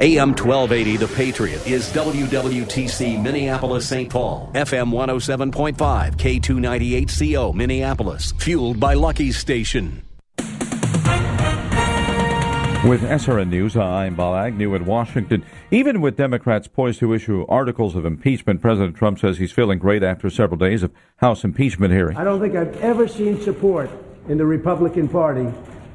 AM 1280 The Patriot is WWTC Minneapolis St. Paul, FM 107.5, K298CO Minneapolis, fueled by Lucky's Station. With SRN News, I'm Bob Agnew in Washington. Even with Democrats poised to issue articles of impeachment, President Trump says he's feeling great after several days of House impeachment hearings. I don't think I've ever seen support in the Republican Party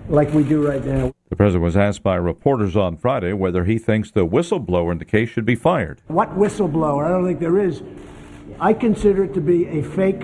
like we do right now. The president was asked by reporters on Friday whether he thinks the whistleblower in the case should be fired. What whistleblower? I don't think there is. I consider it to be a fake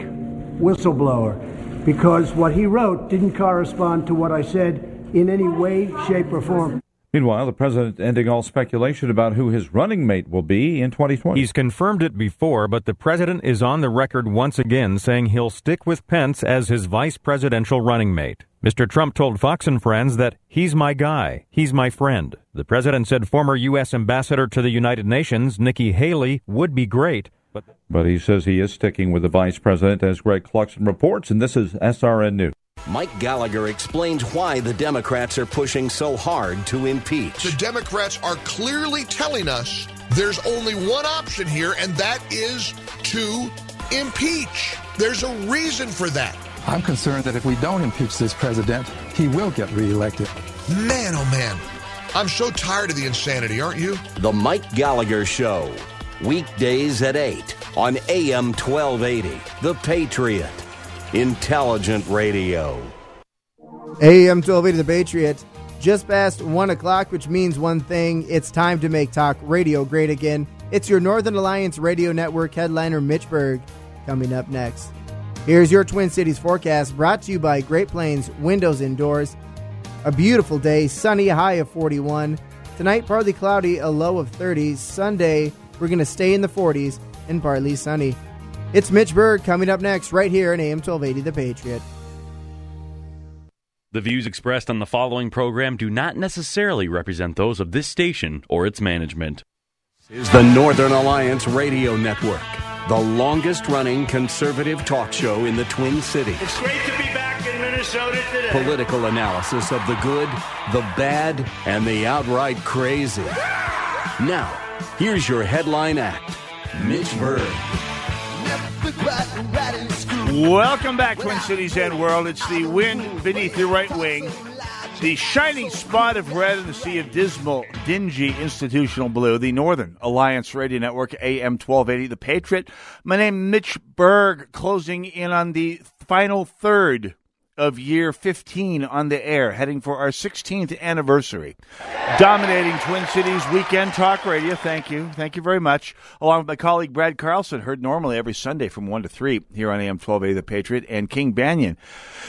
whistleblower because what he wrote didn't correspond to what I said in any way, shape, or form. Meanwhile, the president ending all speculation about who his running mate will be in 2020. He's confirmed it before, but the president is on the record once again saying he'll stick with Pence as his vice presidential running mate. Mr. Trump told Fox and Friends that he's my guy, he's my friend. The president said former U.S. ambassador to the United Nations, Nikki Haley, would be great. But, but he says he is sticking with the vice president, as Greg Clugston reports, and this is SRN News. Mike Gallagher explains why the Democrats are pushing so hard to impeach. The Democrats are clearly telling us there's only one option here, and that is to impeach. There's a reason for that. I'm concerned that if we don't impeach this president, he will get reelected. Man, oh man. I'm so tired of the insanity, aren't you? The Mike Gallagher Show. Weekdays at 8 on AM 1280. The Patriot. Intelligent Radio. AM 1280 The Patriot. Just past 1 o'clock, which means one thing it's time to make talk radio great again. It's your Northern Alliance Radio Network headliner, Mitch Berg, coming up next. Here's your Twin Cities forecast brought to you by Great Plains Windows Indoors. A beautiful day, sunny, high of 41. Tonight, partly cloudy, a low of 30. Sunday, we're going to stay in the 40s and partly sunny. It's Mitch Berg coming up next, right here in AM 1280 The Patriot. The views expressed on the following program do not necessarily represent those of this station or its management. Is the Northern Alliance Radio Network, the longest running conservative talk show in the Twin Cities. It's great to be back in Minnesota today. Political analysis of the good, the bad, and the outright crazy. Now, here's your headline act Mitch Berg. Welcome back, Twin Cities and World. It's the wind beneath your right wing, the shining spot of red in the sea of dismal, dingy institutional blue, the Northern Alliance Radio Network, AM 1280, The Patriot. My name Mitch Berg, closing in on the final third of year 15 on the air, heading for our 16th anniversary. Dominating Twin Cities weekend talk radio. Thank you. Thank you very much. Along with my colleague Brad Carlson, heard normally every Sunday from 1 to 3 here on AM 1280 The Patriot, and King Banaian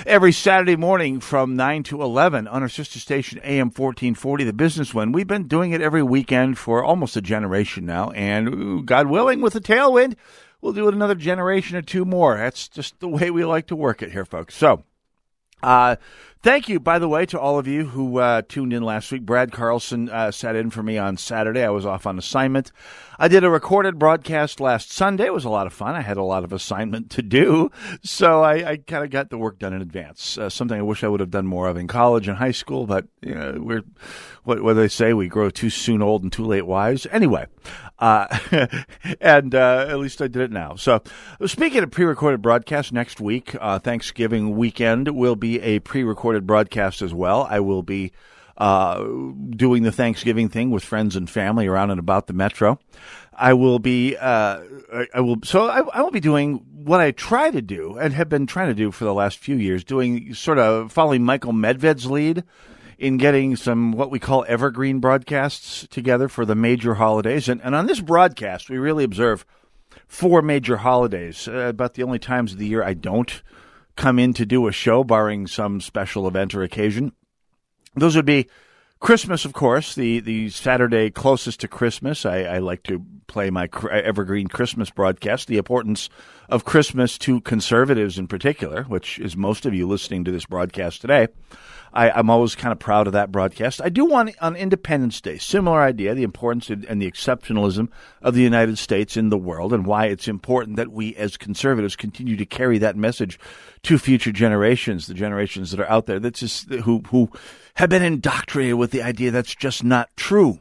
every Saturday morning from 9 to 11 on our sister station AM 1440, The Business One. We've been doing it every weekend for almost a generation now, and God willing, with the tailwind, we'll do it another generation or two more. That's just the way we like to work it here, folks. So, uh, thank you, by the way, to all of you who uh, tuned in last week. Brad Carlson uh, sat in for me on Saturday. I was off on assignment. I did a recorded broadcast last Sunday. It was a lot of fun. I had a lot of assignment to do, so I, I kind of got the work done in advance. Uh, something I wish I would have done more of in college and high school, but you know, we're what, what do they say? We grow too soon old and too late wise. Anyway, uh, and uh, at least I did it now. So, speaking of pre-recorded broadcast, next week, uh, Thanksgiving weekend, will be a pre-recorded broadcast as well. I will be uh, doing the Thanksgiving thing with friends and family around and about the metro. I will be, uh, I will, so I, I will be doing what I try to do and have been trying to do for the last few years, doing sort of following Michael Medved's lead in getting some what we call evergreen broadcasts together for the major holidays. And, and on this broadcast, we really observe four major holidays, uh, about the only times of the year I don't come in to do a show, barring some special event or occasion. Those would be Christmas, of course, the, the Saturday closest to Christmas. I, I like to play my evergreen Christmas broadcast. The importance of Christmas to conservatives in particular, which is most of you listening to this broadcast today. I, am always kind of proud of that broadcast. I do want on Independence Day, similar idea, the importance and the exceptionalism of the United States in the world and why it's important that we as conservatives continue to carry that message to future generations, the generations that are out there that's just who who have been indoctrinated with the idea that's just not true.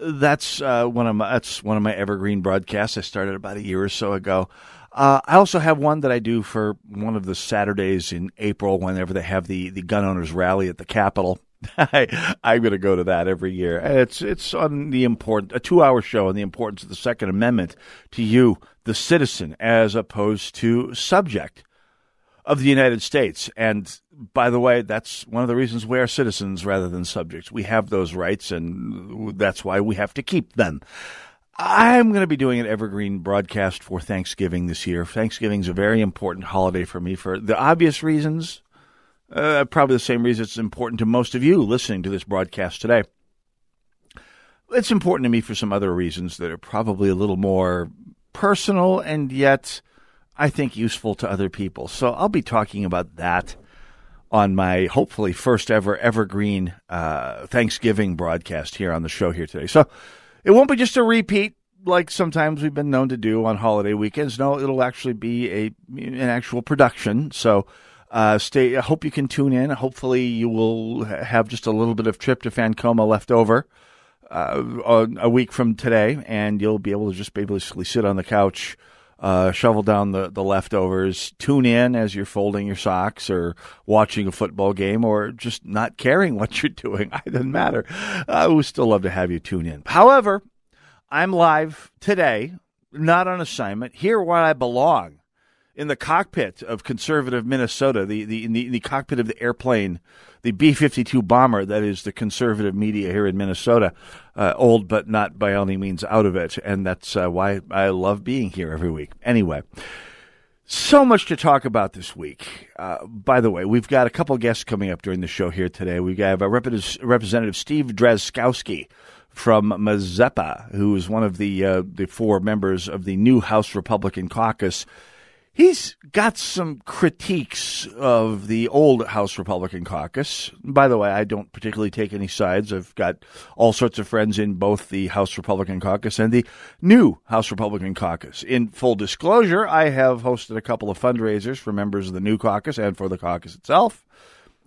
That's uh, one of my that's one of my evergreen broadcasts. I started about a year or so ago. Uh, I also have one that I do for one of the Saturdays in April whenever they have the, the gun owners rally at the Capitol. I, I'm going to go to that every year. It's it's on the important a two hour show on the importance of the Second Amendment to you, the citizen, as opposed to subject of the United States. And by the way, that's one of the reasons we are citizens rather than subjects. We have those rights, and that's why we have to keep them. I'm going to be doing an evergreen broadcast for Thanksgiving this year. Thanksgiving is a very important holiday for me for the obvious reasons, uh, probably the same reason it's important to most of you listening to this broadcast today. It's important to me for some other reasons that are probably a little more personal and yet I think useful to other people. So I'll be talking about that on my hopefully first ever evergreen uh, Thanksgiving broadcast here on the show here today. So it won't be just a repeat like sometimes we've been known to do on holiday weekends. No, it'll actually be a an actual production. So uh, stay. I hope you can tune in. Hopefully, you will have just a little bit of tryptophan coma left over uh, a week from today, and you'll be able to just basically sit on the couch. Uh, shovel down the, the leftovers, tune in as you're folding your socks or watching a football game or just not caring what you're doing. It doesn't matter. I would still love to have you tune in. However, I'm live today, not on assignment, here where I belong, in the cockpit of conservative Minnesota, the, the, the, the cockpit of the airplane, the B 52 bomber that is the conservative media here in Minnesota. Uh, old, but not by any means out of it. And that's uh, why I love being here every week. Anyway. So much to talk about this week. Uh, by the way, we've got a couple guests coming up during the show here today. We have a Representative Steve Drazkowski, from Mazeppa, who is one of the uh, the four members of the new House Republican caucus. He's got some critiques of the old House Republican caucus. By the way, I don't particularly take any sides. I've got all sorts of friends in both the House Republican caucus and the new House Republican caucus. In full disclosure, I have hosted a couple of fundraisers for members of the new caucus and for the caucus itself.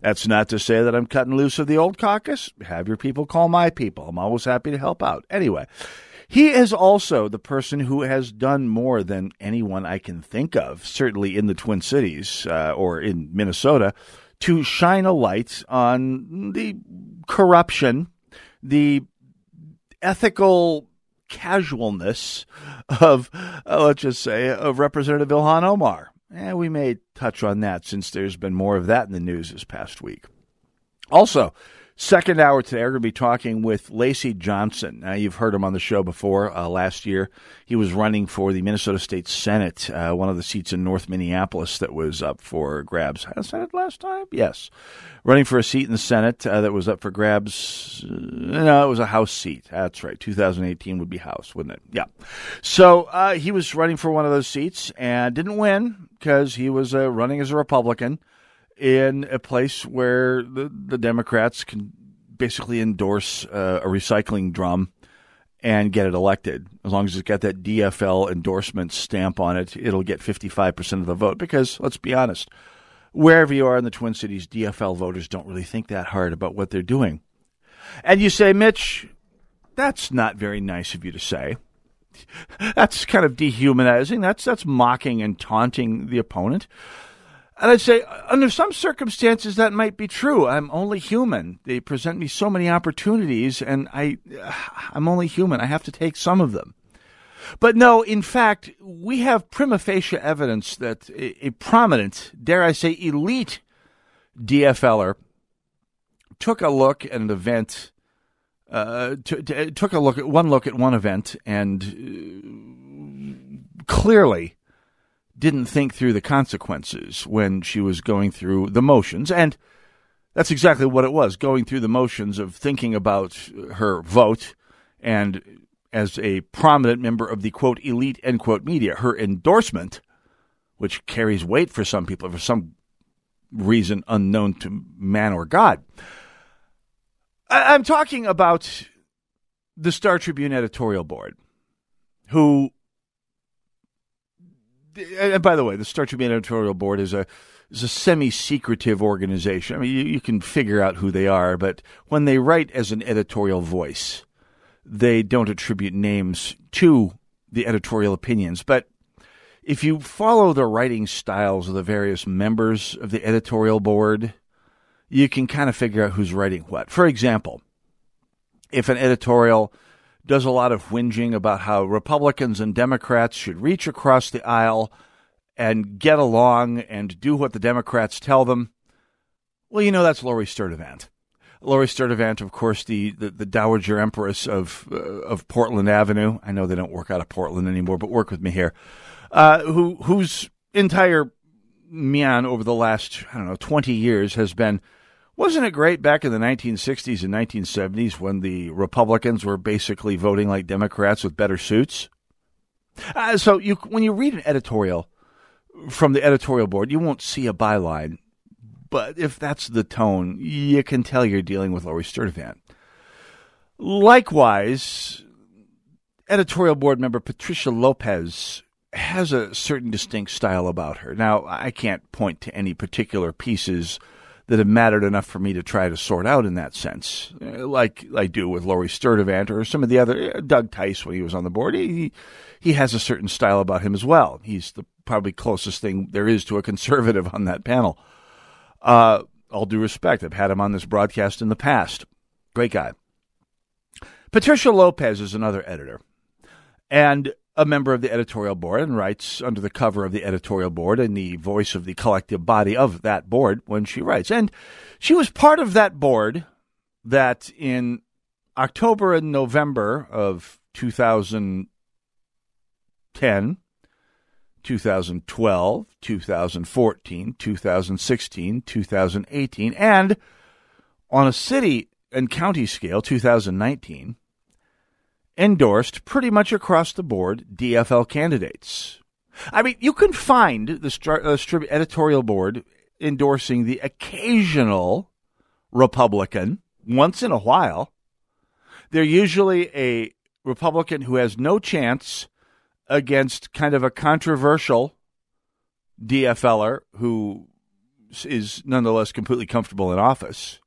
That's not to say that I'm cutting loose of the old caucus. Have your people call my people. I'm always happy to help out. Anyway, he is also the person who has done more than anyone I can think of, certainly in the Twin Cities uh, or in Minnesota, to shine a light on the corruption, the ethical casualness of, uh, let's just say, of Representative Ilhan Omar. And we may touch on that since there's been more of that in the news this past week. Also, second hour today, we're going to be talking with Lacy Johnson. Now, you've heard him on the show before. Uh, last year, he was running for the Minnesota State Senate, uh, one of the seats in North Minneapolis that was up for grabs. Had Senate last time? Yes. Running for a seat in the Senate uh, that was up for grabs. Uh, no, it was a House seat. That's right. 2018 would be House, wouldn't it? Yeah. So uh, he was running for one of those seats and didn't win because he was uh, running as a Republican in a place where the, the Democrats can basically endorse uh, a recycling drum and get it elected. As long as it's got that DFL endorsement stamp on it, it'll get 55% of the vote. Because let's be honest, wherever you are in the Twin Cities, DFL voters don't really think that hard about what they're doing. And you say, Mitch, that's not very nice of you to say that's kind of dehumanizing. That's that's mocking and taunting the opponent. And I'd say, under some circumstances, that might be true. I'm only human. They present me so many opportunities, and I, I'm only human. I have to take some of them. But no, in fact, we have prima facie evidence that a, a prominent, dare I say, elite DFLer took a look at an event uh, t- t- took a look at one look at one event and uh, clearly didn't think through the consequences when she was going through the motions. And That's exactly what it was, going through the motions of thinking about her vote and as a prominent member of the quote elite end quote media, her endorsement, which carries weight for some people for some reason unknown to man or God. I'm talking about the Star Tribune editorial board, who, and by the way, the Star Tribune editorial board is a is a semi-secretive organization. I mean, you, you can figure out who they are, but when they write as an editorial voice, they don't attribute names to the editorial opinions. But if you follow the writing styles of the various members of the editorial board, you can kind of figure out who's writing what. For example, if an editorial does a lot of whinging about how Republicans and Democrats should reach across the aisle and get along and do what the Democrats tell them, well, you know that's Lori Sturdevant. Lori Sturdevant, of course, the, the, the Dowager Empress of uh, of Portland Avenue. I know they don't work out of Portland anymore, but work with me here. Uh, who whose entire man over the last I don't know twenty years has been. Wasn't it great back in the 1960s and 1970s when the Republicans were basically voting like Democrats with better suits? Uh, so you, when you read an editorial from the editorial board, you won't see a byline but if that's the tone, you can tell you're dealing with Lori Sturdevant. Likewise, editorial board member Patricia Lopez has a certain distinct style about her. Now, I can't point to any particular pieces that have mattered enough for me to try to sort out in that sense, like I do with Lori Sturdevant or some of the other Doug Tice when he was on the board. He he has a certain style about him as well. He's the probably closest thing there is to a conservative on that panel. Uh, all due respect, I've had him on this broadcast in the past. Great guy. Patricia Lopez is another editor and a member of the editorial board and writes under the cover of the editorial board and the voice of the collective body of that board when she writes. And she was part of that board that in October and November of 2010 2012, 2014, 2016, 2018, and on a city and county scale, 2019, endorsed pretty much across the board DFL candidates. I mean, you can find the uh, editorial board endorsing the occasional Republican once in a while. They're usually a Republican who has no chance against kind of a controversial DFLer who is nonetheless completely comfortable in office,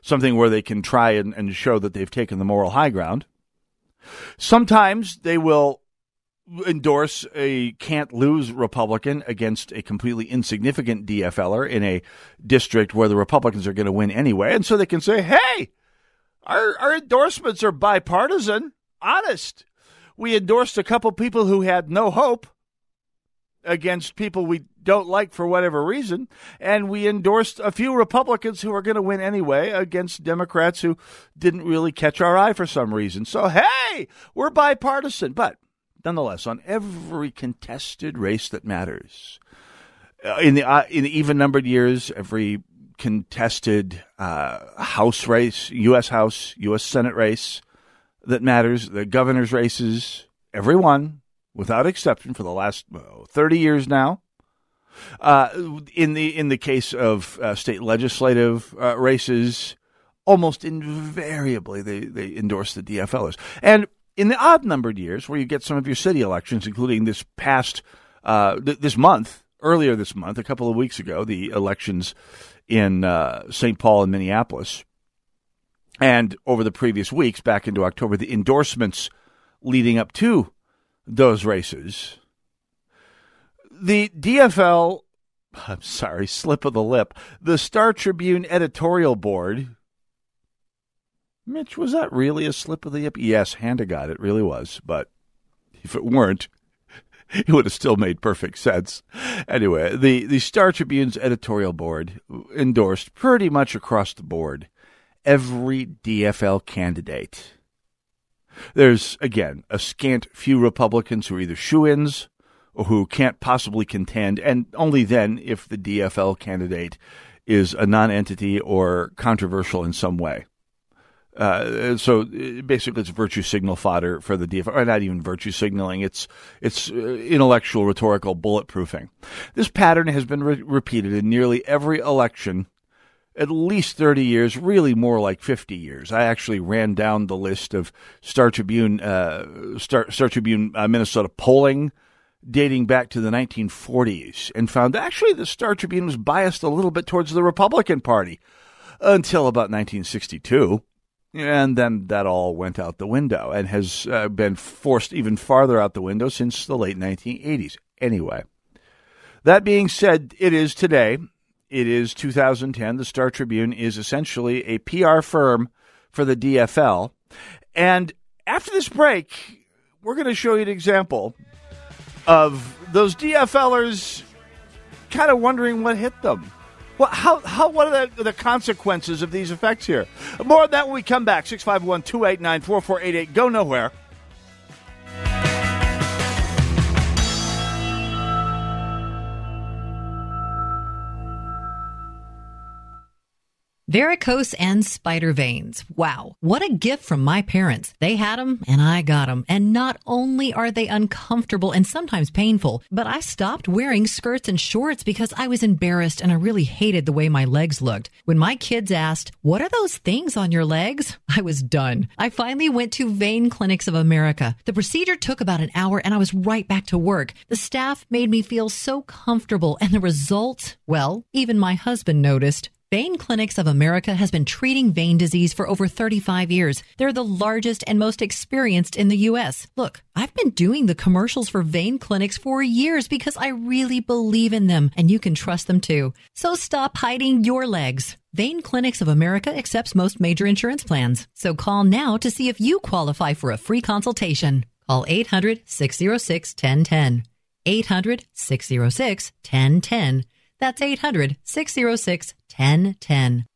something where they can try and, and show that they've taken the moral high ground. Sometimes they will endorse a can't lose Republican against a completely insignificant DFLer in a district where the Republicans are going to win anyway. And so they can say, hey, our, our endorsements are bipartisan, honest we endorsed a couple people who had no hope against people we don't like for whatever reason, and we endorsed a few Republicans who are going to win anyway against Democrats who didn't really catch our eye for some reason. So, hey, we're bipartisan. But nonetheless, on every contested race that matters, uh, in the uh, in the even numbered years, every contested uh, House race, U.S. House, U.S. Senate race, that matters. The governor's races, every one, without exception, for the last 30 years now. Uh, in the in the case of uh, state legislative uh, races, almost invariably they, they endorse the DFLers. And in the odd numbered years, where you get some of your city elections, including this past uh, th- this month, earlier this month, a couple of weeks ago, the elections in uh, St. Paul and Minneapolis, and over the previous weeks, back into October, the endorsements leading up to those races. The DFL, I'm sorry, slip of the lip, the Star Tribune editorial board. Mitch, was that really a slip of the lip? Yes, hand to God, it really was. But if it weren't, it would have still made perfect sense. Anyway, the, the Star Tribune's editorial board endorsed pretty much across the board every DFL candidate. There's, again, a scant few Republicans who are either shoe ins or who can't possibly contend, and only then if the DFL candidate is a non-entity or controversial in some way. Uh, so basically, it's virtue signal fodder for the DFL, or not even virtue signaling. It's it's uh, intellectual rhetorical bulletproofing. This pattern has been re- repeated in nearly every election, at least thirty years, really more like fifty years. I actually ran down the list of Star Tribune, uh, Star, Star Tribune, uh, Minnesota polling dating back to the 1940s, and found actually the Star Tribune was biased a little bit towards the Republican Party until about 1962 and then that all went out the window and has uh, been forced even farther out the window since the late 1980s. Anyway, that being said, it is today. It is 2010. The Star Tribune is essentially a PR firm for the DFL. And after this break, we're going to show you an example of those DFLers kind of wondering what hit them. Well, how, how, what are the, the consequences of these effects here? More of that when we come back. 651 289 4488. Go nowhere. Varicose and spider veins. Wow. What a gift from my parents. They had them and I got them. And not only are they uncomfortable and sometimes painful, but I stopped wearing skirts and shorts because I was embarrassed and I really hated the way my legs looked. When my kids asked, what are those things on your legs? I was done. I finally went to Vein Clinics of America. The procedure took about an hour and I was right back to work. The staff made me feel so comfortable and the results, well, even my husband noticed. Vein Clinics of America has been treating vein disease for over 35 years. They're the largest and most experienced in the U.S. Look, I've been doing the commercials for vein clinics for years because I really believe in them and you can trust them too. So stop hiding your legs. Vein Clinics of America accepts most major insurance plans. So call now to see if you qualify for a free consultation. Call 800 606 1010. 800 606 1010. That's 800 606 1010.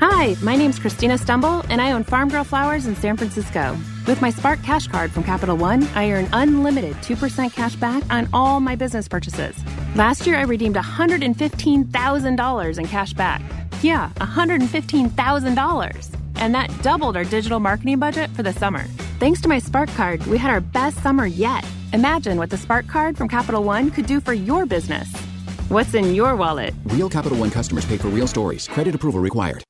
Hi, my name's Christina Stembel, and I own Farm Girl Flowers in San Francisco. With my Spark Cash Card from Capital One, I earn unlimited 2% cash back on all my business purchases. Last year, I redeemed $115,000 in cash back. Yeah, $115,000. And that doubled our digital marketing budget for the summer. Thanks to my Spark Card, we had our best summer yet. Imagine what the Spark Card from Capital One could do for your business. What's in your wallet? Real Capital One customers pay for real stories. Credit approval required.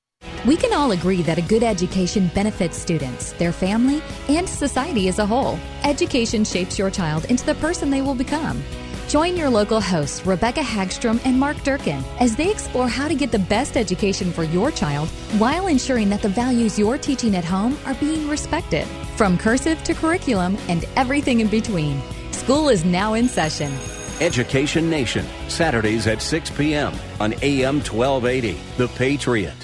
We can all agree that a good education benefits students, their family, and society as a whole. Education shapes your child into the person they will become. Join your local hosts, Rebecca Hagstrom and Mark Durkin, as they explore how to get the best education for your child while ensuring that the values you're teaching at home are being respected. From cursive to curriculum and everything in between. School is now in session. Education Nation, Saturdays at 6 p.m. on AM 1280. The Patriot.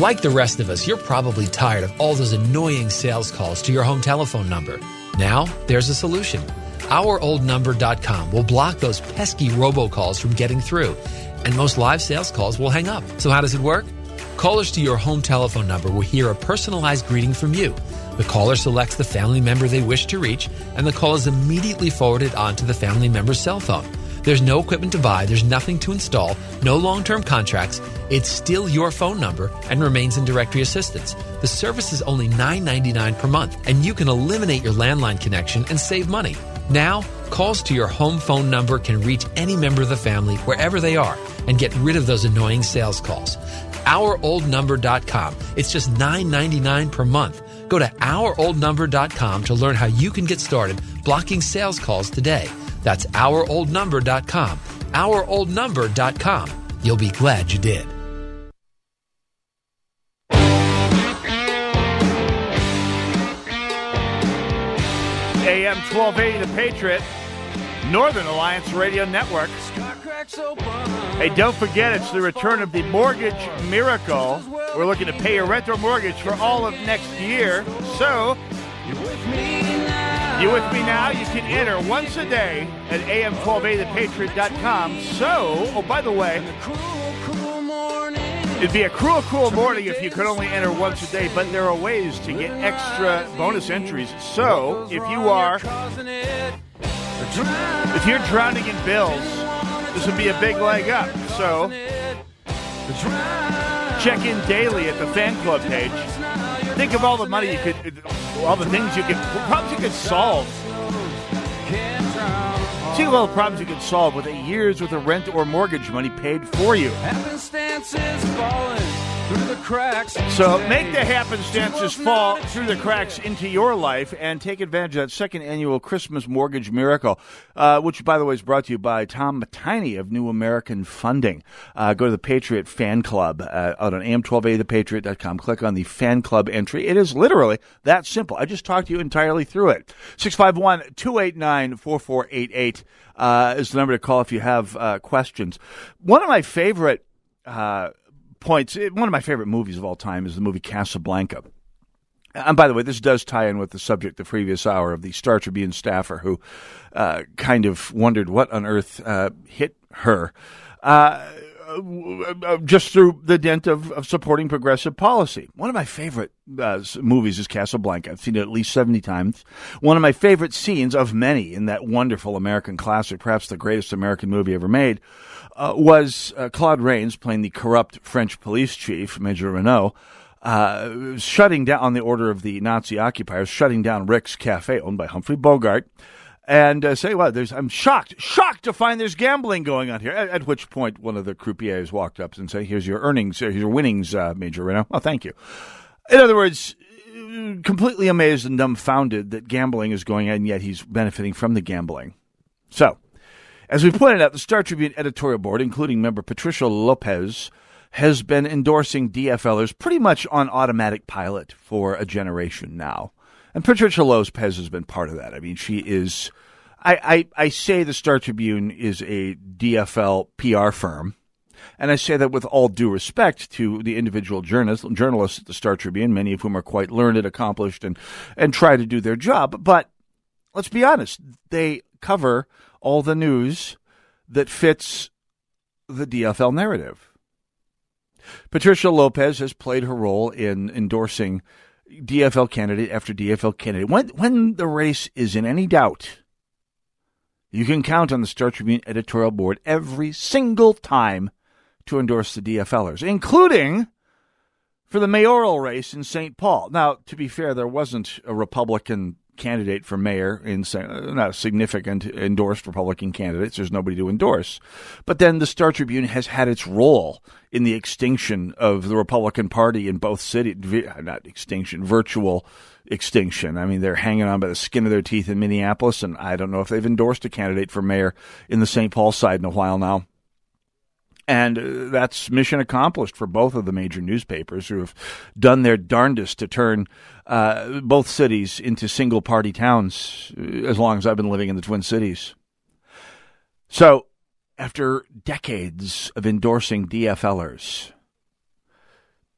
Like the rest of us, you're probably tired of all those annoying sales calls to your home telephone number. Now, there's a solution. OurOldNumber.com will block those pesky robocalls from getting through, and most live sales calls will hang up. So, how does it work? Callers to your home telephone number will hear a personalized greeting from you. The caller selects the family member they wish to reach, and the call is immediately forwarded onto the family member's cell phone. There's no equipment to buy, there's nothing to install, no long term contracts. It's still your phone number and remains in directory assistance. The service is only $9.99 per month, and you can eliminate your landline connection and save money. Now, calls to your home phone number can reach any member of the family wherever they are and get rid of those annoying sales calls. OurOldNumber.com. It's just $9.99 per month. Go to OurOldNumber.com to learn how you can get started blocking sales calls today. That's OurOldNumber.com. OurOldNumber.com. You'll be glad you did. AM 1280, The Patriot, Northern Alliance Radio Network. Hey, don't forget, it's the return of the mortgage miracle. We're looking to pay your rent or mortgage for all of next year. So, you with me now? You can enter once a day at am1280thepatriot.com. So, oh, by the way, it'd be a cruel, cruel morning if you could only enter once a day, but there are ways to get extra bonus entries. So, if you are. If you're drowning in bills, this would be a big leg up. So Check in daily at the fan club page. Think of all the money you could, all the things you could, problems you could solve. Think of all the problems you could solve with a year's worth of rent or mortgage money paid for you. So make the happenstances fall through the cracks into your life and take advantage of that second annual Christmas Mortgage Miracle, uh, which, by the way, is brought to you by Tom Matiny of New American Funding. Uh, go to the Patriot Fan Club uh, out on am1280thepatriot.com. Click on the Fan Club entry. It is literally that simple. I just talked to you entirely through it. 651 289 4488 uh, is the number to call if you have uh, questions. One of my favorite uh, points. One of my favorite movies of all time is the movie Casablanca. And by the way, this does tie in with the subject the previous hour of the Star Tribune staffer who uh, kind of wondered what on earth uh, hit her. Uh, just through the dent of, of, supporting progressive policy. One of my favorite uh, movies is Casablanca. I've seen it at least 70 times. One of my favorite scenes of many in that wonderful American classic, perhaps the greatest American movie ever made, uh, was uh, Claude Rains playing the corrupt French police chief, Major Renault, uh, shutting down on the order of the Nazi occupiers, shutting down Rick's Cafe, owned by Humphrey Bogart, and uh, say, "Well, there's I'm shocked, shocked to find there's gambling going on here." At, at which point, one of the croupiers walked up and said, "Here's your earnings, here's your winnings, uh, Major Renault. Oh, thank you. In other words, completely amazed and dumbfounded that gambling is going on, and yet he's benefiting from the gambling. So, as we pointed out, the Star Tribune editorial board, including member Patricia Lopez, has been endorsing DFLers pretty much on automatic pilot for a generation now. And Patricia Lopez has been part of that. I mean, she is. I, I, I say the Star Tribune is a DFL PR firm. And I say that with all due respect to the individual journalists, journalists at the Star Tribune, many of whom are quite learned, accomplished, and, and try to do their job. But let's be honest, they cover all the news that fits the DFL narrative. Patricia Lopez has played her role in endorsing DFL candidate after DFL candidate. When, when the race is in any doubt, you can count on the Star Tribune editorial board every single time to endorse the DFLers, including for the mayoral race in St. Paul. Now, to be fair, there wasn't a Republican candidate for mayor in not a significant endorsed Republican candidates. There's nobody to endorse. But then the Star Tribune has had its role in the extinction of the Republican Party in both cities. Not extinction, virtual extinction. I mean, they're hanging on by the skin of their teeth in Minneapolis, and I don't know if they've endorsed a candidate for mayor in the St. Paul side in a while now. And uh, that's mission accomplished for both of the major newspapers who have done their darndest to turn uh, both cities into single party towns uh, as long as I've been living in the Twin Cities. So, after decades of endorsing DFLers,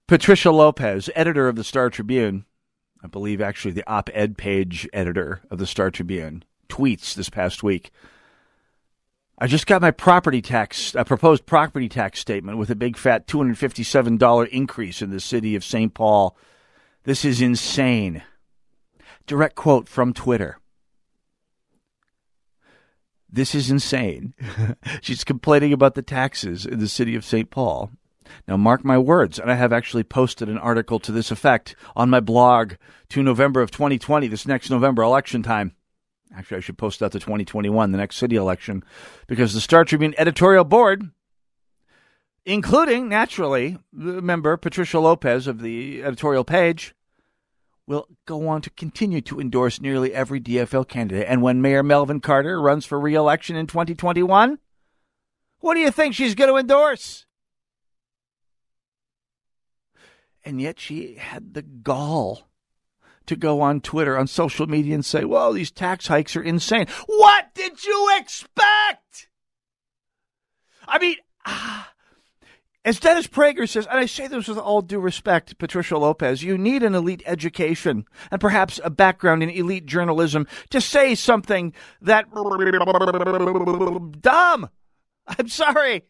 Patricia Lopez, editor of the Star Tribune, I believe actually the op ed page editor of the Star Tribune, tweets this past week I just got my property tax, a proposed property tax statement with a big fat $257 increase in the city of St. Paul. This is insane. Direct quote from Twitter. This is insane. She's complaining about the taxes in the city of St. Paul. Now, mark my words, and I have actually posted an article to this effect on my blog to November of 2020, this next November election time. Actually, I should post that to 2021, the next city election, because the Star Tribune editorial board, including, naturally, member Patricia Lopez of the editorial page, will go on to continue to endorse nearly every DFL candidate. And when Mayor Melvin Carter runs for re election in 2021, what do you think she's going to endorse? And yet she had the gall to go on Twitter, on social media, and say, well, these tax hikes are insane. What did you expect? I mean, ah, as Dennis Prager says, and I say this with all due respect, Patricia Lopez, you need an elite education and perhaps a background in elite journalism to say something that dumb. I'm sorry.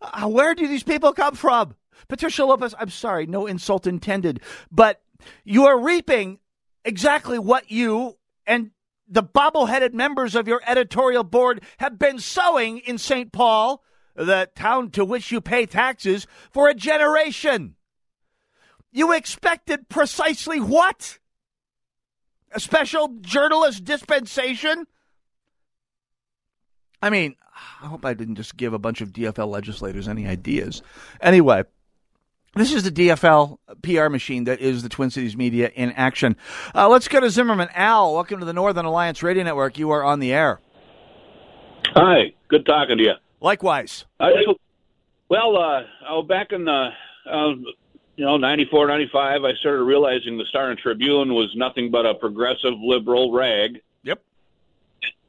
Uh, where do these people come from? Patricia Lopez, I'm sorry, no insult intended, but you are reaping exactly what you and the bobbleheaded members of your editorial board have been sowing in St. Paul the town to which you pay taxes for a generation. You expected precisely what? A special journalist dispensation? I mean, I hope I didn't just give a bunch of DFL legislators any ideas. Anyway, this is the DFL PR machine that is the Twin Cities Media in action. Uh, let's go to Zimmerman. Al, welcome to the Northern Alliance Radio Network. You are on the air. Hi, good talking to you. Likewise. I well, uh, oh, back in the, uh, you know, 94, 95, I started realizing the Star and Tribune was nothing but a progressive liberal rag. Yep.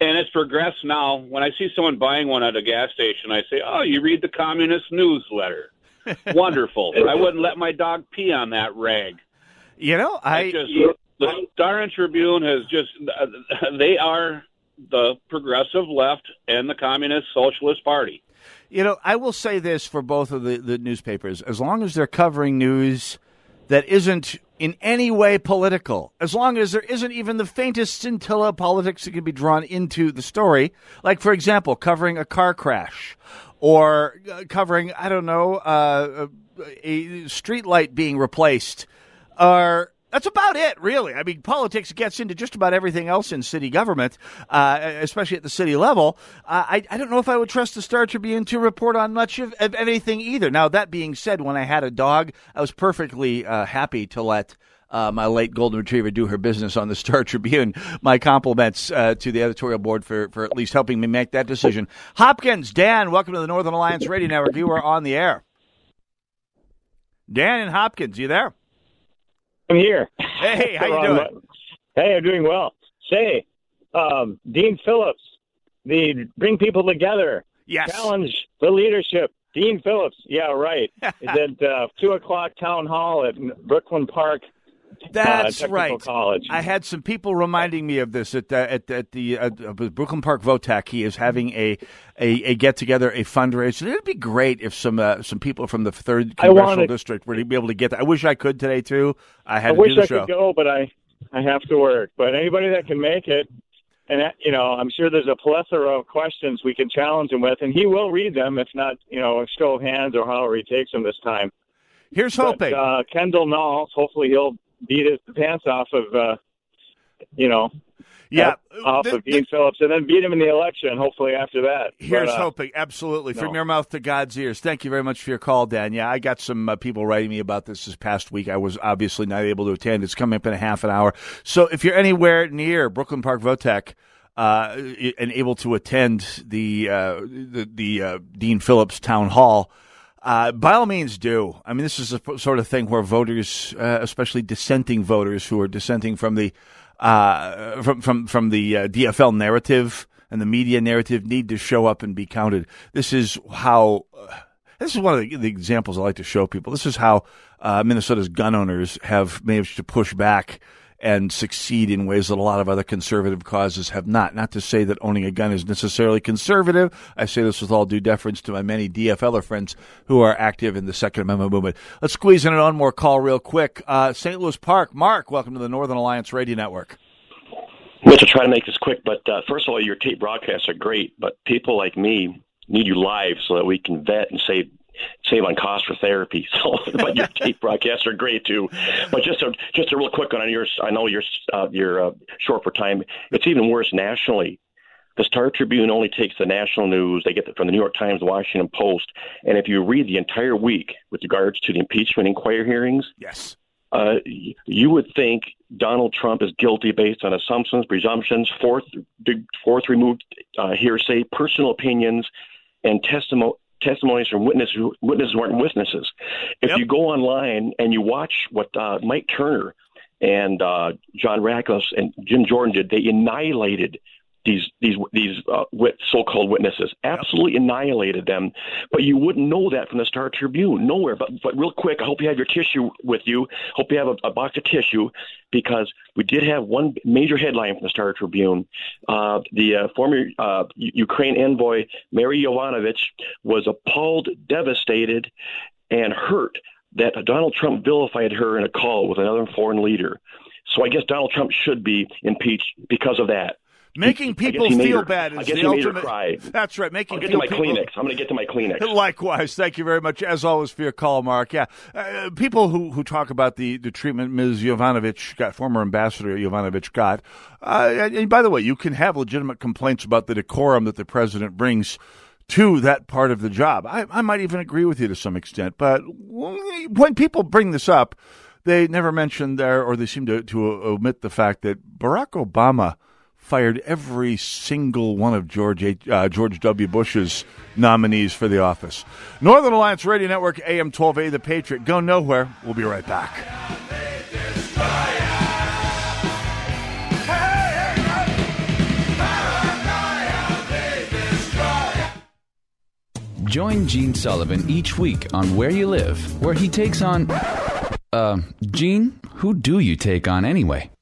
And it's progressed now. When I see someone buying one at a gas station, I say, oh, you read the communist newsletter. Wonderful. I wouldn't let my dog pee on that rag. You know, I It's just the Star and Tribune has just uh, they are the progressive left and the communist socialist party. You know, I will say this for both of the, the newspapers as long as they're covering news that isn't in any way political, as long as there isn't even the faintest scintilla of politics that can be drawn into the story, like, for example, covering a car crash or uh, covering, I don't know, uh, a street light being replaced or that's about it, really. I mean, politics gets into just about everything else in city government, uh, especially at the city level. Uh, I, I don't know if I would trust the Star Tribune to report on much of, of anything either. Now, that being said, when I had a dog, I was perfectly uh, happy to let. Uh, my late golden retriever do her business on the Star Tribune. My compliments uh, to the editorial board for, for at least helping me make that decision. Hopkins, Dan, welcome to the Northern Alliance Radio Network. You are on the air. Dan and Hopkins, you there? I'm here. Hey, how you doing? Hey, I'm doing well. Say, um, Dean Phillips, the bring people together. Yes. Challenge the leadership. Dean Phillips. Yeah, right. It's at uh, two o'clock town hall at Brooklyn Park. That's uh, right. College. I had some people reminding me of this at the, at, at the uh, Brooklyn Park Votech. He is having a a, a get together, a fundraiser. It'd be great if some uh, some people from the third congressional wanted, district were to be able to get that. I wish I could today too. I had I to wish do the I show. could go, but I I have to work. But anybody that can make it, and that, you know, I'm sure there's a plethora of questions we can challenge him with, and he will read them, if not, you know, a show of hands or however he takes them this time. Here's But, hoping. uh, Kendall Qualls, hopefully he'll beat his pants off of, uh, you know, Yeah. off of Dean Phillips, and then beat him in the election. Hopefully after that. Here's But, uh, hoping. Absolutely. From your mouth to God's ears. Thank you very much for your call, Dan. Yeah, I got some uh, people writing me about this this past week. I was obviously not able to attend. It's coming up in a half an hour. So if you're anywhere near Brooklyn Park Votech, uh, and able to attend the uh, the, the uh, Dean Phillips Town Hall, uh, by all means do. I mean, this is a sort of thing where voters, uh, especially dissenting voters who are dissenting from the uh, from from from the uh, DFL narrative and the media narrative, need to show up and be counted. This is how. Uh, this is one of the, the examples I like to show people. This is how uh, Minnesota's gun owners have managed to push back and succeed in ways that a lot of other conservative causes have not. Not to say that owning a gun is necessarily conservative. I say this with all due deference to my many DFLer friends who are active in the Second Amendment movement. Let's squeeze in an on more call real quick. Uh, St. Louis Park, Mark, welcome to the Northern Alliance Radio Network. I'm going to try to make this quick, but uh, first of all, your tape broadcasts are great, but people like me need you live so that we can vet and save save on cost for therapy. So, but your tape broadcasts are great too. But just a just a real quick one on yours. I know you're uh, you're uh, short for time. It's even worse nationally. The Star Tribune only takes the national news. They get it from the New York Times, Washington Post, and if you read the entire week with regards to the impeachment inquiry hearings, yes, uh, you would think Donald Trump is guilty based on assumptions, presumptions, fourth fourth removed uh, hearsay, personal opinions, and testimony testimonies from witnesses who, witnesses weren't witnesses. If you go online and you watch what uh, Mike Turner and uh, John Ratcliffe and Jim Jordan did, they annihilated these these these uh, so-called witnesses, absolutely annihilated them. But you wouldn't know that from the Star Tribune, nowhere. But but real quick, I hope you have your tissue with you. Hope you have a, a box of tissue because we did have one major headline from the Star Tribune. Uh, the uh, former uh, Ukraine envoy Mary Yovanovitch was appalled, devastated, and hurt that Donald Trump vilified her in a call with another foreign leader. So I guess Donald Trump should be impeached because of that. Making people feel her- bad is the he made her ultimate. cry. That's right. Making I'll get to my people- Kleenex. I'm going to get to my Kleenex. Likewise, thank you very much, as always, for your call, Mark. Yeah, uh, people who, who talk about the, the treatment Ms. Yovanovitch got, former ambassador Yovanovitch got. Uh, and, and by the way, you can have legitimate complaints about the decorum that the president brings to that part of the job. I, I might even agree with you to some extent, but when people bring this up, they never mention there, or they seem to, to omit the fact that Barack Obama fired every single one of George H, uh, George W. Bush's nominees for the office. Northern Alliance Radio Network, AM 12A, The Patriot. Go nowhere. We'll be right back. Join Gene Sullivan each week on Where You Live, where he takes on. Uh, Gene, who do you take on anyway?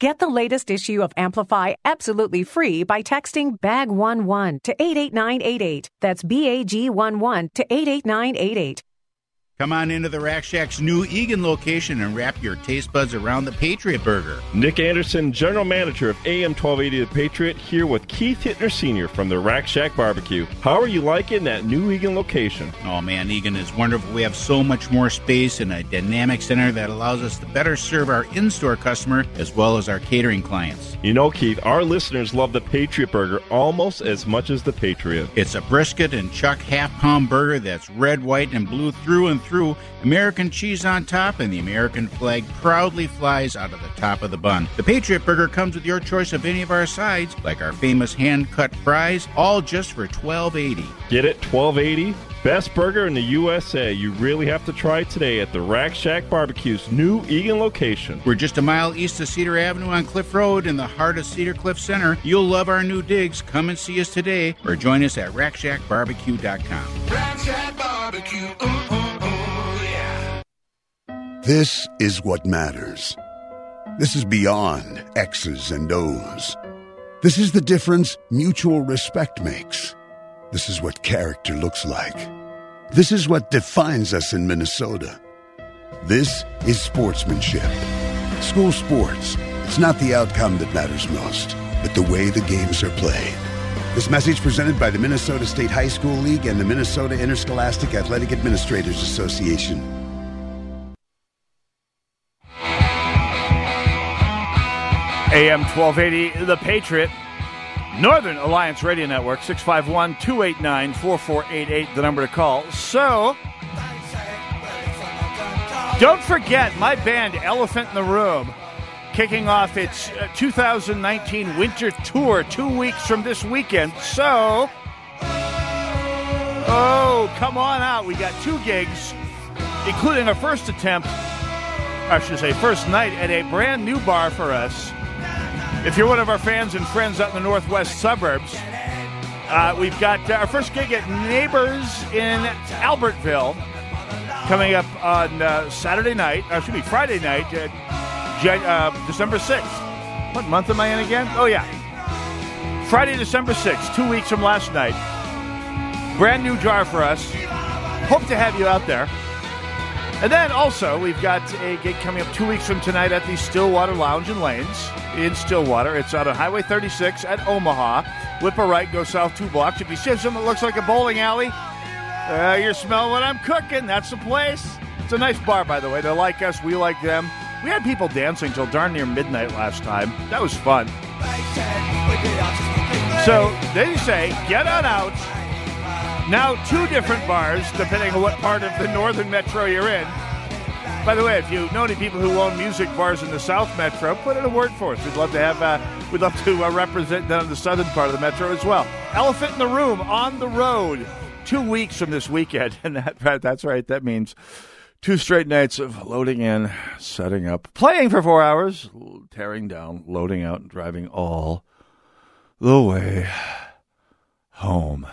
Get the latest issue of Amplify absolutely free by texting BAG11 to 88988. That's BAG11 to 88988. Come on into the Rack Shack's new Eagan location and wrap your taste buds around the Patriot Burger. Nick Anderson, General Manager of AM 1280 The Patriot, here with Keith Hittner Sr. from the Rack Shack Barbecue. How are you liking that new Eagan location? Oh man, Eagan is wonderful. We have so much more space and a dynamic center that allows us to better serve our in store customer as well as our catering clients. You know, Keith, our listeners love the Patriot Burger almost as much as the Patriot. It's a brisket and chuck half pound burger that's red, white, and blue through and through, American cheese on top, and the American flag proudly flies out of the top of the bun. The Patriot Burger comes with your choice of any of our sides, like our famous hand cut fries, all just for twelve eighty. Get it? 1280? Best burger in the USA. You really have to try today at the Rack Shack Barbecue's new Eagan location. We're just a mile east of Cedar Avenue on Cliff Road in the heart of Cedar Cliff Center. You'll love our new digs. Come and see us today or join us at RackShackBarbecue.com. Rack Shack Barbecue. Ooh, ooh, ooh, yeah. This is what matters. This is beyond X's and O's. This is the difference mutual respect makes. This is what character looks like. This is what defines us in Minnesota. This is sportsmanship. School sports. It's not the outcome that matters most, but the way the games are played. This message presented by the Minnesota State High School League and the Minnesota Interscholastic Athletic Administrators Association. AM 1280, The Patriot. Northern Alliance Radio Network, 651 289 4488, the number to call. So, don't forget my band, Elephant in the Room, kicking off its uh, 2019 winter tour two weeks from this weekend. So, oh, come on out. We got two gigs, including our first attempt, I should say, first night at a brand new bar for us. If you're one of our fans and friends out in the northwest suburbs, uh, we've got uh, our first gig at Neighbors in Albertville coming up on uh, Saturday night, or excuse me, Friday night, uh, December 6th. What month am I in again? Oh, yeah. Friday, December 6th, two weeks from last night. Brand new jar for us. Hope to have you out there. And then also, we've got a gig coming up two weeks from tonight at the Stillwater Lounge and Lanes in Stillwater. It's out on Highway 36 at Omaha. Whip a right, go south two blocks. If you see something that looks like a bowling alley, uh, you smell what I'm cooking. That's the place. It's a nice bar, by the way. They like us, we like them. We had people dancing till darn near midnight last time. That was fun. So they say, get on out. Now, two different bars, depending on what part of the northern metro you're in. By the way, if you know any people who own music bars in the South Metro, put in a word for us. We'd love to have, uh, we'd love to uh, represent down in the southern part of the metro as well. Elephant in the Room on the road, two weeks from this weekend, and that that's right. That means two straight nights of loading in, setting up, playing for four hours, tearing down, loading out, and driving all the way home.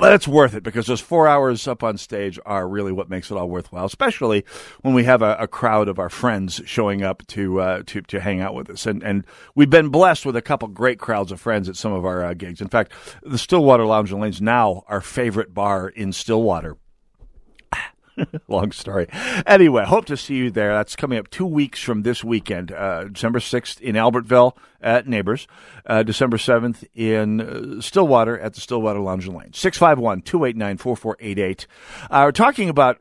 But it's worth it because those four hours up on stage are really what makes it all worthwhile, especially when we have a, a crowd of our friends showing up to, uh, to to hang out with us. And and we've been blessed with a couple great crowds of friends at some of our uh, gigs. In fact, the Stillwater Lounge and Lanes now our favorite bar in Stillwater. Long story. Anyway, hope to see you there. That's coming up two weeks from this weekend, uh, December 6th in Albertville at Neighbors, uh, December 7th in uh, Stillwater at the Stillwater Lounge and Lane. 651 289 4488. Uh, We're talking about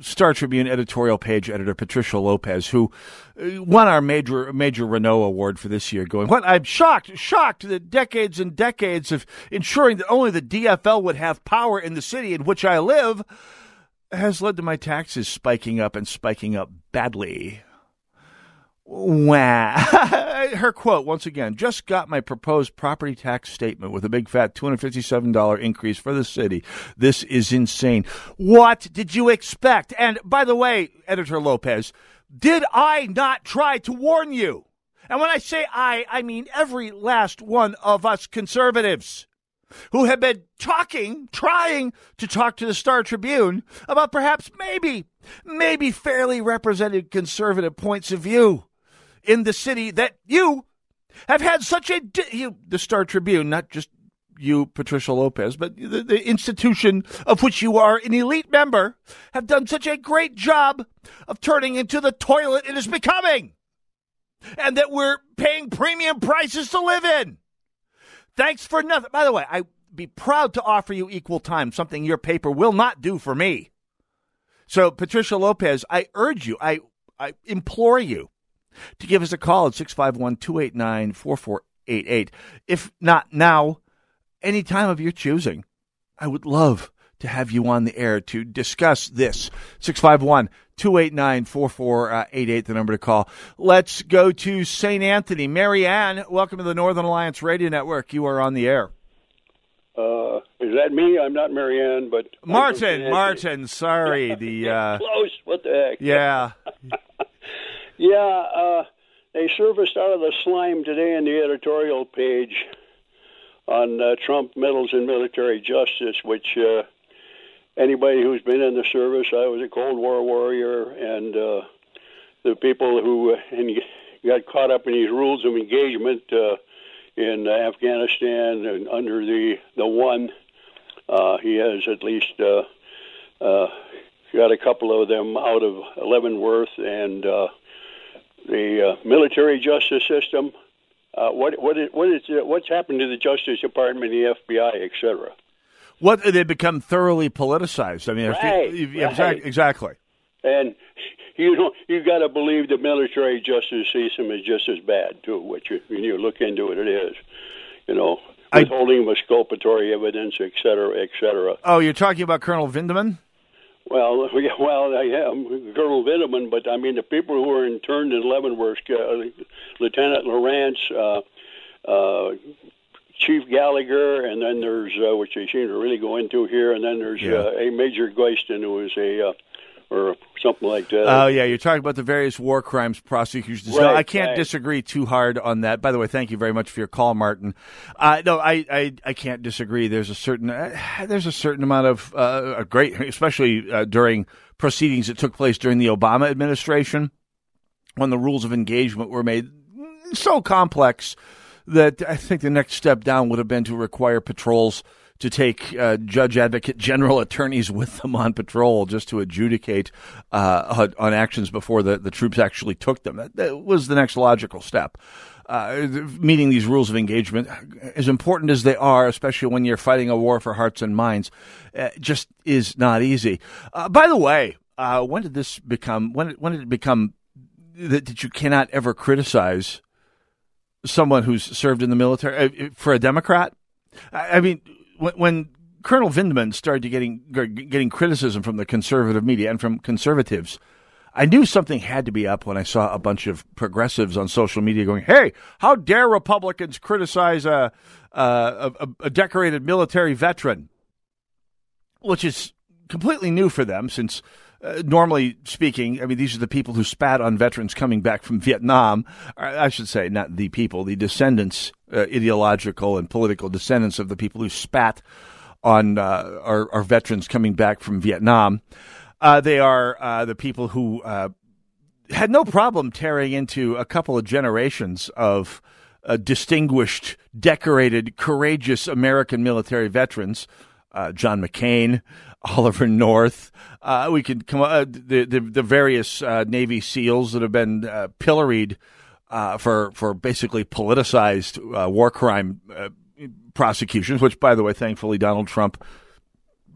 Star Tribune editorial page editor Patricia Lopez, who uh, won our major major Renault award for this year. Going, what? I'm shocked, shocked that decades and decades of ensuring that only the DFL would have power in the city in which I live has led to my taxes spiking up and spiking up badly. Wah. Her quote, once again, just got my proposed property tax statement with a big fat $257 increase for the city. This is insane. What did you expect? And by the way, Editor Lopez, did I not try to warn you? And when I say I, I mean every last one of us conservatives who have been talking, trying to talk to the Star Tribune about perhaps maybe, maybe fairly represented conservative points of view in the city that you have had such a, you, the Star Tribune, not just you, Patricia Lopez, but the, the institution of which you are an elite member, have done such a great job of turning into the toilet it is becoming. And that we're paying premium prices to live in. Thanks for nothing. By the way, I'd be proud to offer you equal time, something your paper will not do for me. So, Patricia Lopez, I urge you, I, I implore you to give us a call at 651 289 4488. If not now, any time of your choosing, I would love to have you on the air to discuss this. 651 289 4488, the number to call. Let's go to St. Anthony. Mary Ann, welcome to the Northern Alliance Radio Network. You are on the air. Uh, is that me? I'm not Marianne, but Martin. Martin, sorry. The uh, close. What the heck? Yeah. yeah. Uh, they surfaced out of the slime today in the editorial page on uh, Trump medals in military justice, which uh, anybody who's been in the service, I was a Cold War warrior, and uh, the people who uh, and got caught up in these rules of engagement. Uh, in Afghanistan and under the the one. Uh, he has at least uh, uh, got a couple of them out of Leavenworth and uh, the uh, military justice system. Uh, what what is, what is what's happened to the Justice Department, the FBI, et cetera? What they become thoroughly politicized. I mean, right, if you, right. exactly. And you know, you got to believe the military justice system is just as bad too. What you when you look into it, it is. You know, withholding of exculpatory evidence, et cetera, et cetera. Oh, you're talking about Colonel Vindman? Well, yeah, well, I am Colonel Vindman, but I mean the people who were interned in Leavenworth, uh, Lieutenant Lorance, uh, uh, Chief Gallagher, and then there's uh, which they seem to really go into here, and then there's Yeah. uh, a Major Goyston who was a uh, or something like that. Oh yeah, you're talking about the various war crimes prosecutions. No, I can't right. disagree too hard on that. By the way, thank you very much for your call, Martin. Uh, no, I, I, I can't disagree. There's a certain uh, there's a certain amount of uh, a great, especially uh, during proceedings that took place during the Obama administration, when the rules of engagement were made so complex that I think the next step down would have been to require patrols to take uh, judge, advocate, general attorneys with them on patrol just to adjudicate uh, on actions before the, the troops actually took them. That, that was the next logical step. Uh, meeting these rules of engagement, as important as they are, especially when you're fighting a war for hearts and minds, uh, just is not easy. Uh, by the way, uh, when did this become? When when did it become that, that you cannot ever criticize someone who's served in the military uh, for a Democrat? I, mean, when, when Colonel Vindman started getting getting criticism from the conservative media and from conservatives I knew something had to be up when I saw a bunch of progressives on social media going, "Hey, how dare Republicans criticize a a, a, a decorated military veteran?" Which is completely new for them, since uh, normally speaking, I mean, these are the people who spat on veterans coming back from Vietnam. I should say, not the people, the descendants, uh, ideological and political descendants of the people who spat on uh, our, our veterans coming back from Vietnam. Uh, they are uh, the people who uh, had no problem tearing into a couple of generations of distinguished, decorated, courageous American military veterans. John McCain, Oliver North. Uh, we could come the, the, the various Navy SEALs that have been pilloried for for basically politicized war crime prosecutions. Which, by the way, thankfully Donald Trump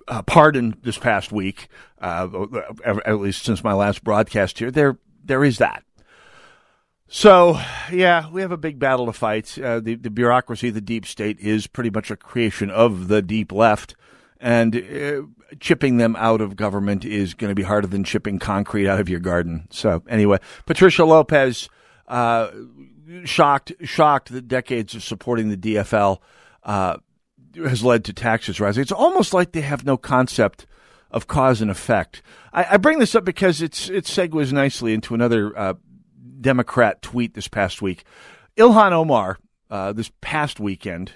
uh, pardon this past week, uh, at least since my last broadcast here, there there is that. So, yeah, we have a big battle to fight. Uh, the, the bureaucracy, the deep state, is pretty much a creation of the deep left, and uh, chipping them out of government is going to be harder than chipping concrete out of your garden. So, anyway, Patricia Lopez, uh, shocked, shocked that decades of supporting the DFL uh, has led to taxes rising. It's almost like they have no concept of cause and effect. I, I bring this up because it's it segues nicely into another uh, Democrat tweet this past week. Ilhan Omar, uh, this past weekend,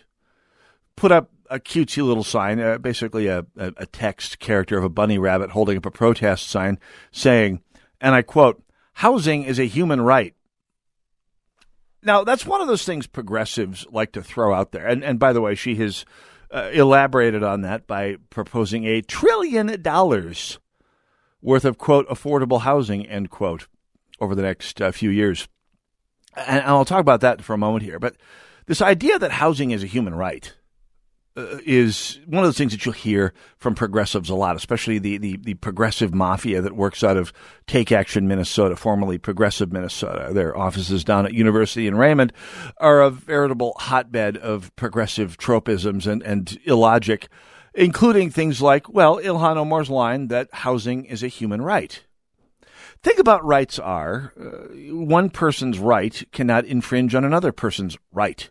put up a cutesy little sign, uh, basically a, a, a text character of a bunny rabbit holding up a protest sign saying, and I quote, housing is a human right. Now, that's one of those things progressives like to throw out there. And, and by the way, she has uh, elaborated on that by proposing a trillion dollars worth of, quote, affordable housing, end quote, over the next uh, few years. And I'll talk about that for a moment here. But this idea that housing is a human right uh, is one of the things that you'll hear from progressives a lot, especially the, the, the, progressive mafia that works out of Take Action Minnesota, formerly Progressive Minnesota. Their offices down at University in Raymond are a veritable hotbed of progressive tropisms and, and illogic, including things like, well, Ilhan Omar's line that housing is a human right. Think about rights are uh, one person's right cannot infringe on another person's right.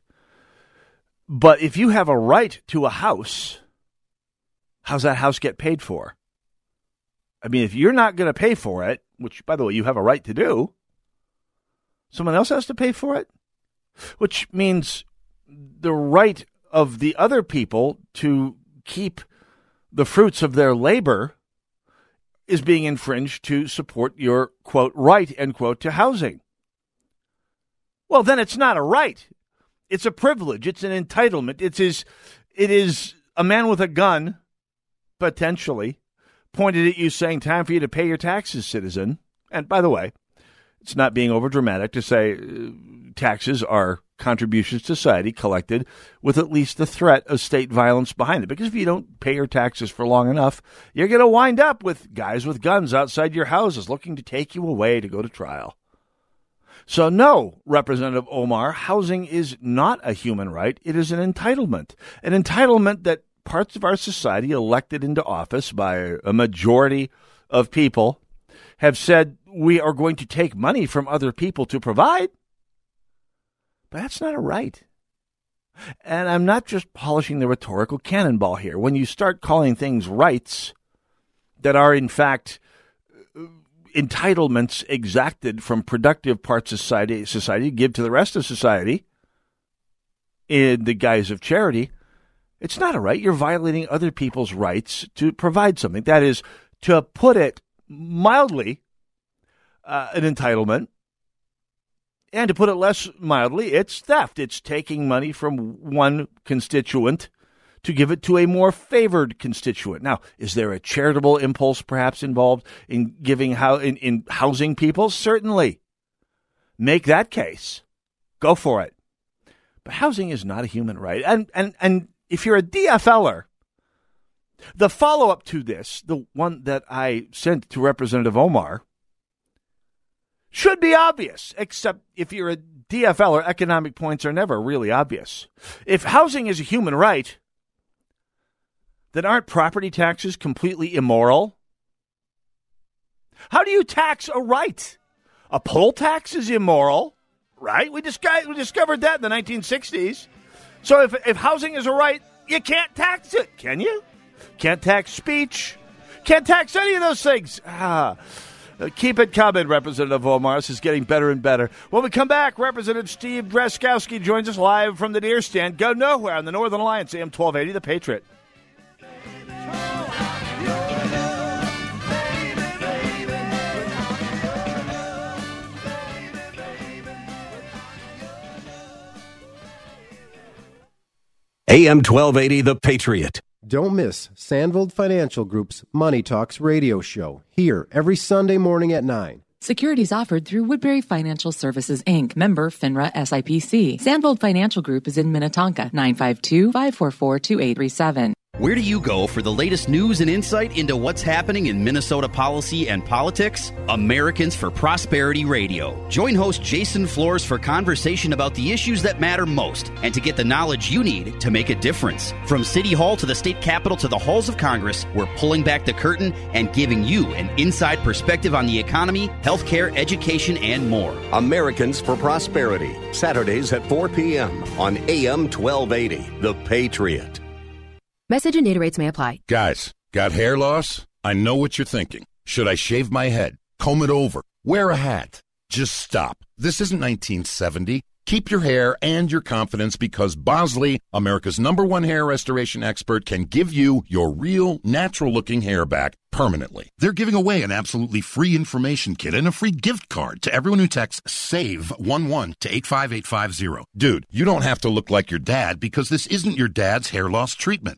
But if you have a right to a house, how's that house get paid for? I mean, if you're not going to pay for it, which, by the way, you have a right to do, someone else has to pay for it, which means the right of the other people to keep the fruits of their labor is being infringed to support your quote right end quote to housing. Well, then it's not a right. It's a privilege. It's an entitlement. It's his, it is a man with a gun, potentially, pointed at you saying, Time for you to pay your taxes, citizen. And by the way, it's not being overdramatic to say uh, taxes are contributions to society collected with at least the threat of state violence behind it. Because if you don't pay your taxes for long enough, you're going to wind up with guys with guns outside your houses looking to take you away to go to trial. So, no, Representative Omar, housing is not a human right. It is an entitlement. An entitlement that parts of our society elected into office by a majority of people have said we are going to take money from other people to provide. But that's not a right. And I'm not just polishing the rhetorical cannonball here. When you start calling things rights that are, in fact, entitlements exacted from productive parts of society, society give to the rest of society in the guise of charity, it's not a right. You're violating other people's rights to provide something. That is, to put it mildly, uh, an entitlement. And to put it less mildly, it's theft. It's taking money from one constituent to give it to a more favored constituent. Now, is there a charitable impulse perhaps involved in giving how in, in housing people? Certainly. Make that case. Go for it. But housing is not a human right. And and and if you're a DFLer, the follow up to this, the one that I sent to Representative Omar, should be obvious, except if you're a DFLer, economic points are never really obvious. If housing is a human right, then aren't property taxes completely immoral? How do you tax a right? A poll tax is immoral, right? We, we discovered that in the 1960s. So if, if housing is a right, you can't tax it, can you? Can't tax speech. Can't tax any of those things. Ah. Uh, keep it coming, Representative Omar. This is getting better and better. When we come back, Representative Steve Drazkowski joins us live from the deer stand. Go nowhere on the Northern Alliance, AM 1280, The Patriot. AM 1280, The Patriot. Don't miss Sandvold Financial Group's Money Talks radio show here every Sunday morning at 9. Securities offered through Woodbury Financial Services Inc., member FINRA SIPC. Sandvold Financial Group is in Minnetonka, 952 544 2837. Where do you go for the latest news and insight into what's happening in Minnesota policy and politics? Americans for Prosperity Radio. Join host Jason Flores for conversation about the issues that matter most and to get the knowledge you need to make a difference. From City Hall to the state capitol to the halls of Congress, we're pulling back the curtain and giving you an inside perspective on the economy, healthcare, education, and more. Americans for Prosperity. Saturdays at 4 p.m. on AM 1280. The Patriot. Message and data rates may apply. Guys, got hair loss? I know what you're thinking. Should I shave my head? Comb it over? Wear a hat? Just stop. This isn't 1970. Keep your hair and your confidence because Bosley, America's number one hair restoration expert, can give you your real, natural looking hair back permanently. They're giving away an absolutely free information kit and a free gift card to everyone who texts SAVE11 to 85850. Dude, you don't have to look like your dad because this isn't your dad's hair loss treatment.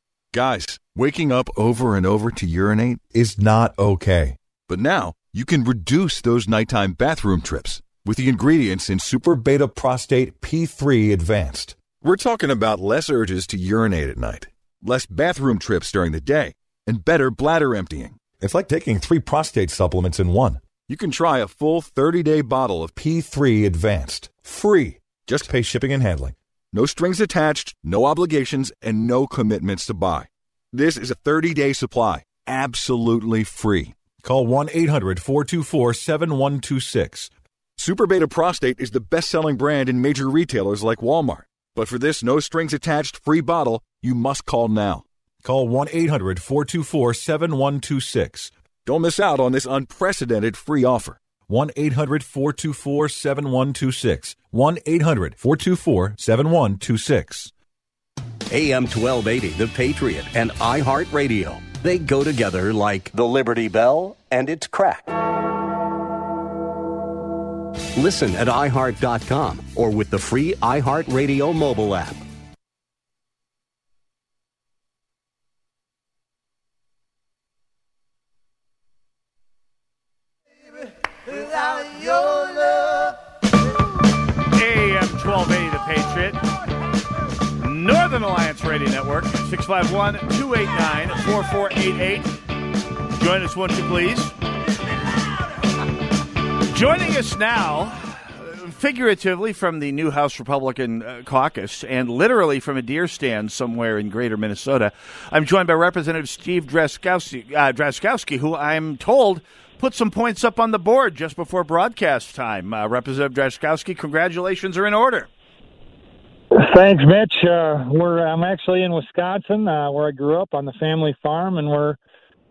Guys, waking up over and over to urinate is not okay. But now you can reduce those nighttime bathroom trips with the ingredients in Super Beta Prostate P3 Advanced. We're talking about less urges to urinate at night, less bathroom trips during the day, and better bladder emptying. It's like taking three prostate supplements in one. You can try a full 30 day bottle of P3 Advanced, free. Just pay shipping and handling. No strings attached, no obligations, and no commitments to buy. This is a 30 day supply, absolutely free. Call 1 800 424 7126. Super Beta Prostate is the best selling brand in major retailers like Walmart. But for this no strings attached free bottle, you must call now. Call 1 800 424 7126. Don't miss out on this unprecedented free offer. 1 800 424 7126. 1 800 424 7126. AM 1280, The Patriot, and iHeartRadio. They go together like the Liberty Bell and its crack. Listen at iHeart.com or with the free iHeartRadio mobile app. AM 1280, The Patriot. Northern Alliance Radio Network, 651 289 4488. Join us, won't you please? Joining us now, figuratively from the new House Republican uh, caucus and literally from a deer stand somewhere in greater Minnesota, I'm joined by Representative Steve Drazkowski, uh, Drazkowski who I'm told put some points up on the board just before broadcast time. Uh, Representative Drazkowski, congratulations are in order. Thanks, Mitch. Uh, we're I'm actually in Wisconsin, uh, where I grew up on the family farm, and we're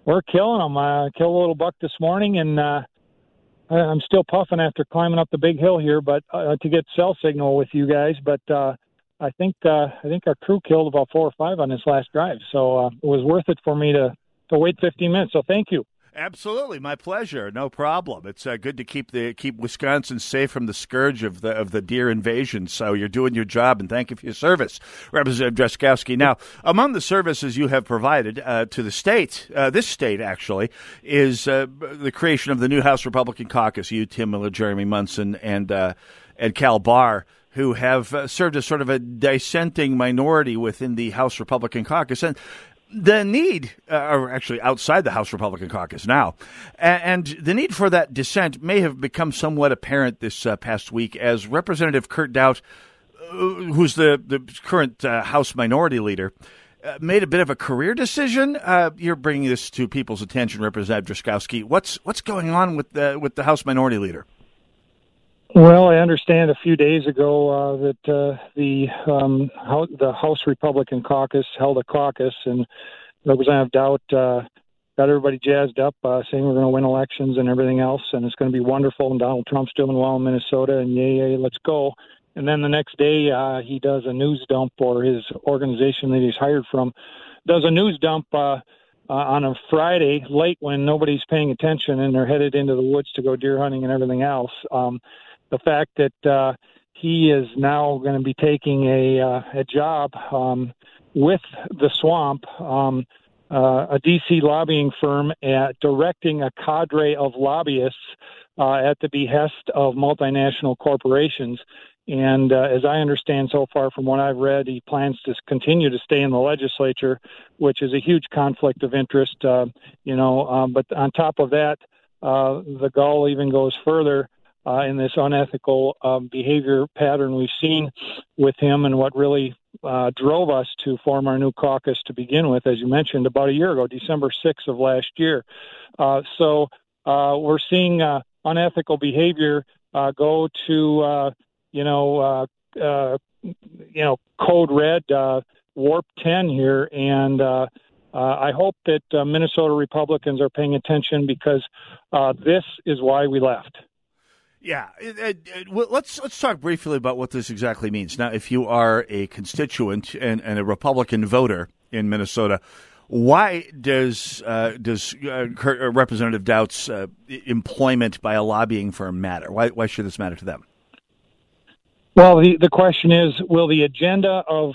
we're killing them. I killed a little buck this morning, and uh, I'm still puffing after climbing up the big hill here, but uh, to get cell signal with you guys. But uh, I think uh, I think our crew killed about four or five on this last drive, so uh, it was worth it for me to to wait 15 minutes. So thank you. Absolutely, my pleasure. No problem. It's uh, good to keep the keep Wisconsin safe from the scourge of the of the deer invasion. So you're doing your job, and thank you for your service, Representative Drazkowski. Now, among the services you have provided uh, to the state, uh, this state actually, is uh, the creation of the new House Republican Caucus. You, Tim Miller, Jeremy Munson, and uh, and Cal Bahr who have uh, served as sort of a dissenting minority within the House Republican caucus. And the need, uh, or actually outside the House Republican caucus now, and, the need for that dissent may have become somewhat apparent this uh, past week as Representative Kurt Daudt, uh, who's the, the current uh, House Minority Leader, uh, made a bit of a career decision. Uh, you're bringing this to people's attention, Representative Drazkowski. What's what's going on with the with the House Minority Leader? Well, I understand a few days ago uh, that uh, the um, the House Republican Caucus held a caucus, and Representative Daudt uh, got everybody jazzed up, uh, saying we're going to win elections and everything else, and it's going to be wonderful. And Donald Trump's doing well in Minnesota, and yay, yay, let's go. And then the next day, uh, he does a news dump, or his organization that he's hired from does a news dump. Uh, uh, on a Friday late when nobody's paying attention and they're headed into the woods to go deer hunting and everything else. Um, the fact that uh, he is now going to be taking a uh, a job um, with the swamp, um, uh, a DC lobbying firm, at directing a cadre of lobbyists uh, at the behest of multinational corporations. And uh, as I understand so far from what I've read, he plans to continue to stay in the legislature, which is a huge conflict of interest. Uh, you know, um, but on top of that, uh, the gall even goes further uh, in this unethical um, behavior pattern we've seen with him and what really uh, drove us to form our new caucus to begin with, as you mentioned, about a year ago, December 6th of last year. Uh, so uh, we're seeing uh, unethical behavior uh, go to, uh, you know, uh, uh, you know, code red, uh, warp 10 here, and uh, uh, I hope that uh, Minnesota Republicans are paying attention because uh, this is why we left. Yeah, it, it, it, let's let's talk briefly about what this exactly means. Now, if you are a constituent and, and a Republican voter in Minnesota, why does uh, does uh, uh Representative Daudt's uh, employment by a lobbying firm matter? Why why should this matter to them? Well, the the question is, will the agenda of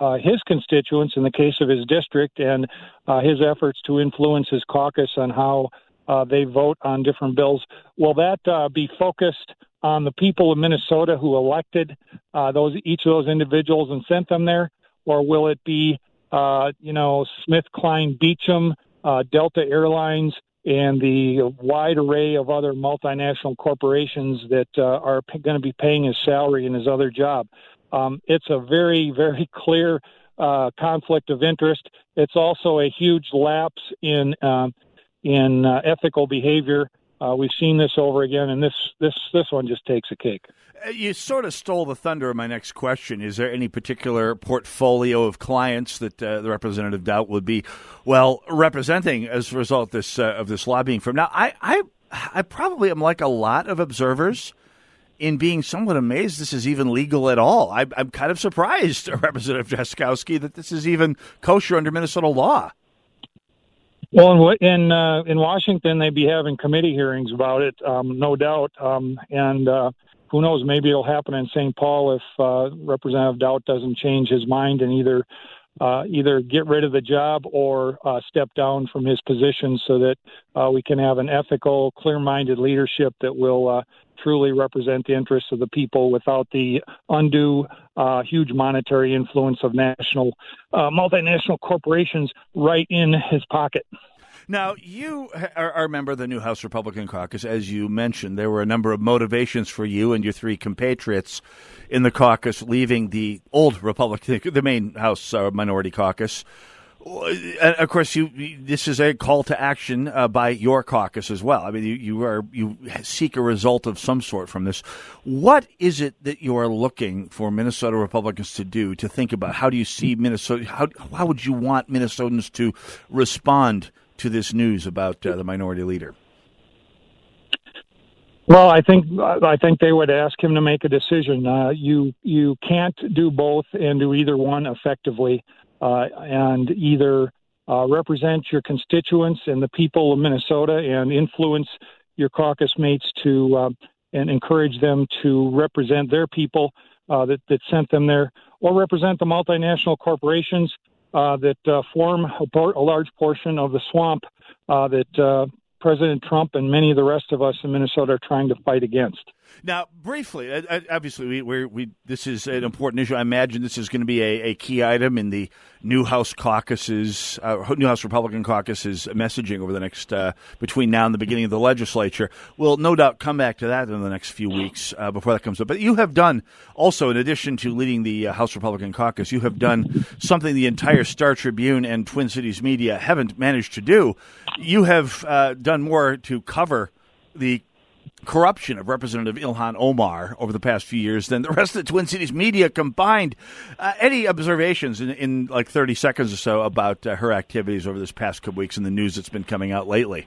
uh, his constituents, in the case of his district, and uh, his efforts to influence his caucus on how uh, they vote on different bills. Will that uh, be focused on the people of Minnesota who elected uh, those each of those individuals and sent them there, or will it be uh, you know Smith Klein Beecham, uh, Delta Airlines, and the wide array of other multinational corporations that uh, are p- going to be paying his salary and his other job? Um, it's a very very clear. Uh, conflict of interest. It's also a huge lapse in um, in uh, ethical behavior. Uh, we've seen this over again, and this this this one just takes a cake. Uh, you sort of stole the thunder of my next question. Is there any particular portfolio of clients that uh, the representative Daudt would be well representing as a result of this uh, of this lobbying firm? Now, I, I I probably am like a lot of observers in being somewhat amazed this is even legal at all. I, I'm kind of surprised, Representative Drazkowski, that this is even kosher under Minnesota law. Well, in in, uh, in Washington, they'd be having committee hearings about it, um, no doubt. Um, and uh, who knows? Maybe it'll happen in St. Paul if uh, Representative Daudt doesn't change his mind and either uh, either get rid of the job or uh, step down from his position, so that uh, we can have an ethical, clear-minded leadership that will uh, truly represent the interests of the people without the undue, uh, huge monetary influence of national, uh, multinational corporations right in his pocket. Now, you are, a member of the new House Republican caucus. As you mentioned, there were a number of motivations for you and your three compatriots in the caucus leaving the old Republican, the main House uh, minority caucus. Of course, you this is a call to action uh, by your caucus as well. I mean, you, you are you seek a result of some sort from this. What is it that you are looking for Minnesota Republicans to do to think about? How do you see Minnesota? How how would you want Minnesotans to respond to this news about uh, the minority leader? Well, I think I think they would ask him to make a decision. Uh, you you can't do both and do either one effectively, uh, and either uh, represent your constituents and the people of Minnesota and influence your caucus mates to uh, and encourage them to represent their people uh, that that sent them there, or represent the multinational corporations uh, that form a, por- a, large portion of the swamp that President Trump and many of the rest of us in Minnesota are trying to fight against. Now, briefly, uh, uh, obviously, we, we this is an important issue. I imagine this is going to be a, a key item in the new House caucuses, uh, new House Republican caucuses messaging over the next uh, between now and the beginning of the legislature. We'll no doubt come back to that in the next few weeks uh, before that comes up. But you have done also, in addition to leading the uh, House Republican caucus, you have done something the entire Star Tribune and Twin Cities media haven't managed to do. You have done more to cover the corruption of Representative Ilhan Omar over the past few years than the rest of the Twin Cities media combined. Uh, any observations in, in, like 30 seconds or so about uh, her activities over this past couple weeks and the news that's been coming out lately?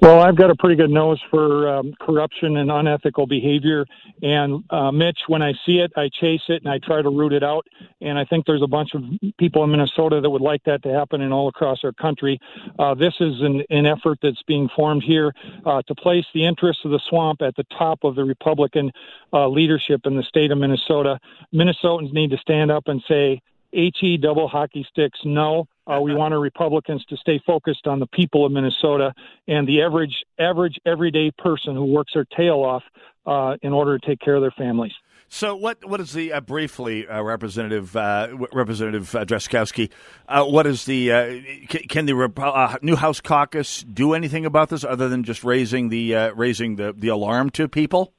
Well, I've got a pretty good nose for um, corruption and unethical behavior. And uh, Mitch, when I see it, I chase it and I try to root it out. And I think there's a bunch of people in Minnesota that would like that to happen and all across our country. Uh, this is an, an, effort that's being formed here uh, to place the interests of the swamp at the top of the Republican uh, leadership in the state of Minnesota. Minnesotans need to stand up and say, HE double hockey sticks, no. Uh, we want our Republicans to stay focused on the people of Minnesota and the average, average, everyday person who works their tail off uh, in order to take care of their families. So, what what is the uh, briefly, uh, Representative uh, Representative uh, Drazkowski? Uh, what is the uh, can, can, the new House caucus do anything about this other than just raising the raising the, the alarm to people,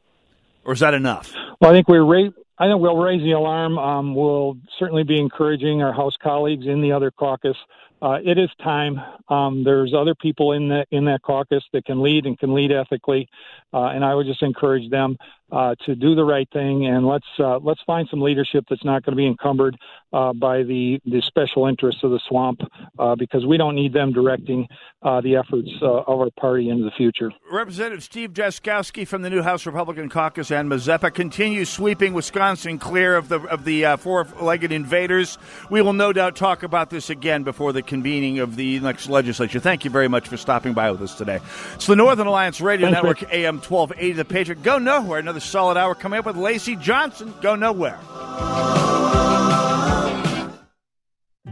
or is that enough? Well, I think we're ra- I think we'll raise the alarm. Um, we'll certainly be encouraging our House colleagues in the other caucus. Uh, it is time. Um, there's other people in that in that caucus that can lead and can lead ethically, uh, and I would just encourage them uh, to do the right thing and let's uh, let's find some leadership that's not going to be encumbered uh, by the the special interests of the swamp uh, because we don't need them directing the efforts of our party into the future. Representative Steve Drazkowski from the new House Republican Caucus and Mazeppa continues sweeping Wisconsin clear of the of the four-legged invaders. We will no doubt talk about this again before the convening of the next legislature. Thank you very much for stopping by with us today. It's the Northern Alliance Radio Thanks, Network, Rick. AM 1280, The Patriot. Go nowhere. Another another solid hour coming up with Lacy Johnson. Go nowhere.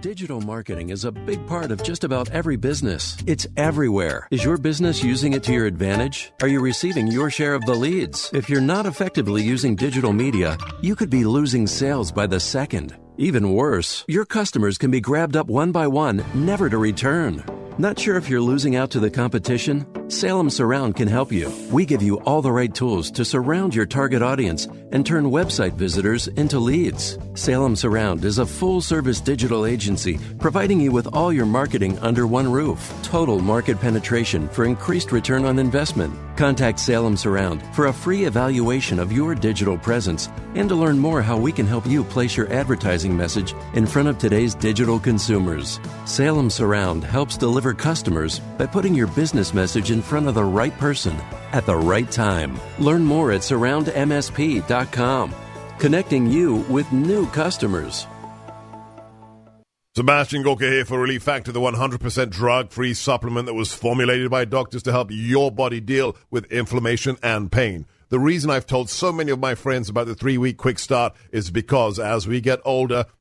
Digital marketing is a big part of just about every business. It's everywhere. Is your business using it to your advantage? Are you receiving your share of the leads? If you're not effectively using digital media, you could be losing sales by the second. Even worse, your customers can be grabbed up one by one, never to return. Not sure if you're losing out to the competition? Salem Surround can help you. We give you all the right tools to surround your target audience and turn website visitors into leads. Salem Surround is a full service digital agency providing you with all your marketing under one roof. Total market penetration for increased return on investment. Contact Salem Surround for a free evaluation of your digital presence and to learn more how we can help you place your advertising message in front of today's digital consumers. Salem Surround helps deliver customers by putting your business message in in front of the right person at the right time. Learn more at surroundmsp.com, connecting you with new customers. Sebastian Gorka here for Relief Factor, the 100% drug free supplement that was formulated by doctors to help your body deal with inflammation and pain. The reason I've told so many of my friends about the three week quick start is because as we get older,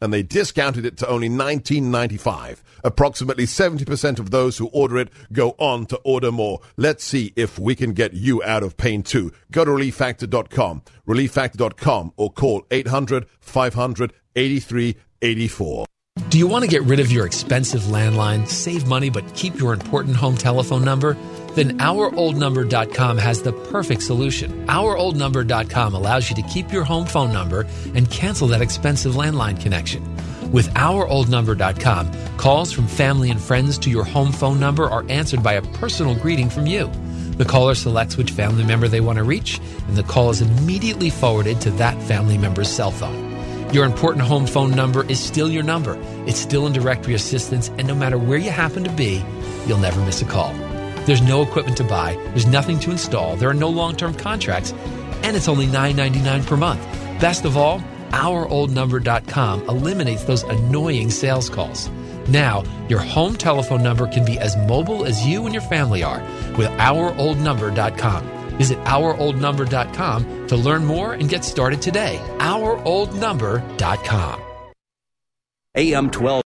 and they discounted it to only $19.95. Approximately 70% of those who order it go on to order more. Let's see if we can get you out of pain too. Go to relieffactor.com, relieffactor.com, or call 800 500 8384. Do you want to get rid of your expensive landline, save money, but keep your important home telephone number? Then OurOldNumber.com has the perfect solution. OurOldNumber.com allows you to keep your home phone number and cancel that expensive landline connection. With OurOldNumber.com, calls from family and friends to your home phone number are answered by a personal greeting from you. The caller selects which family member they want to reach, and the call is immediately forwarded to that family member's cell phone. Your important home phone number is still your number. It's still in directory assistance, and no matter where you happen to be, you'll never miss a call. There's no equipment to buy, there's nothing to install, there are no long term contracts, and it's only $9.99 per month. Best of all, OurOldNumber.com eliminates those annoying sales calls. Now, your home telephone number can be as mobile as you and your family are with OurOldNumber.com. Visit OurOldNumber.com to learn more and get started today. OurOldNumber.com. AM 12.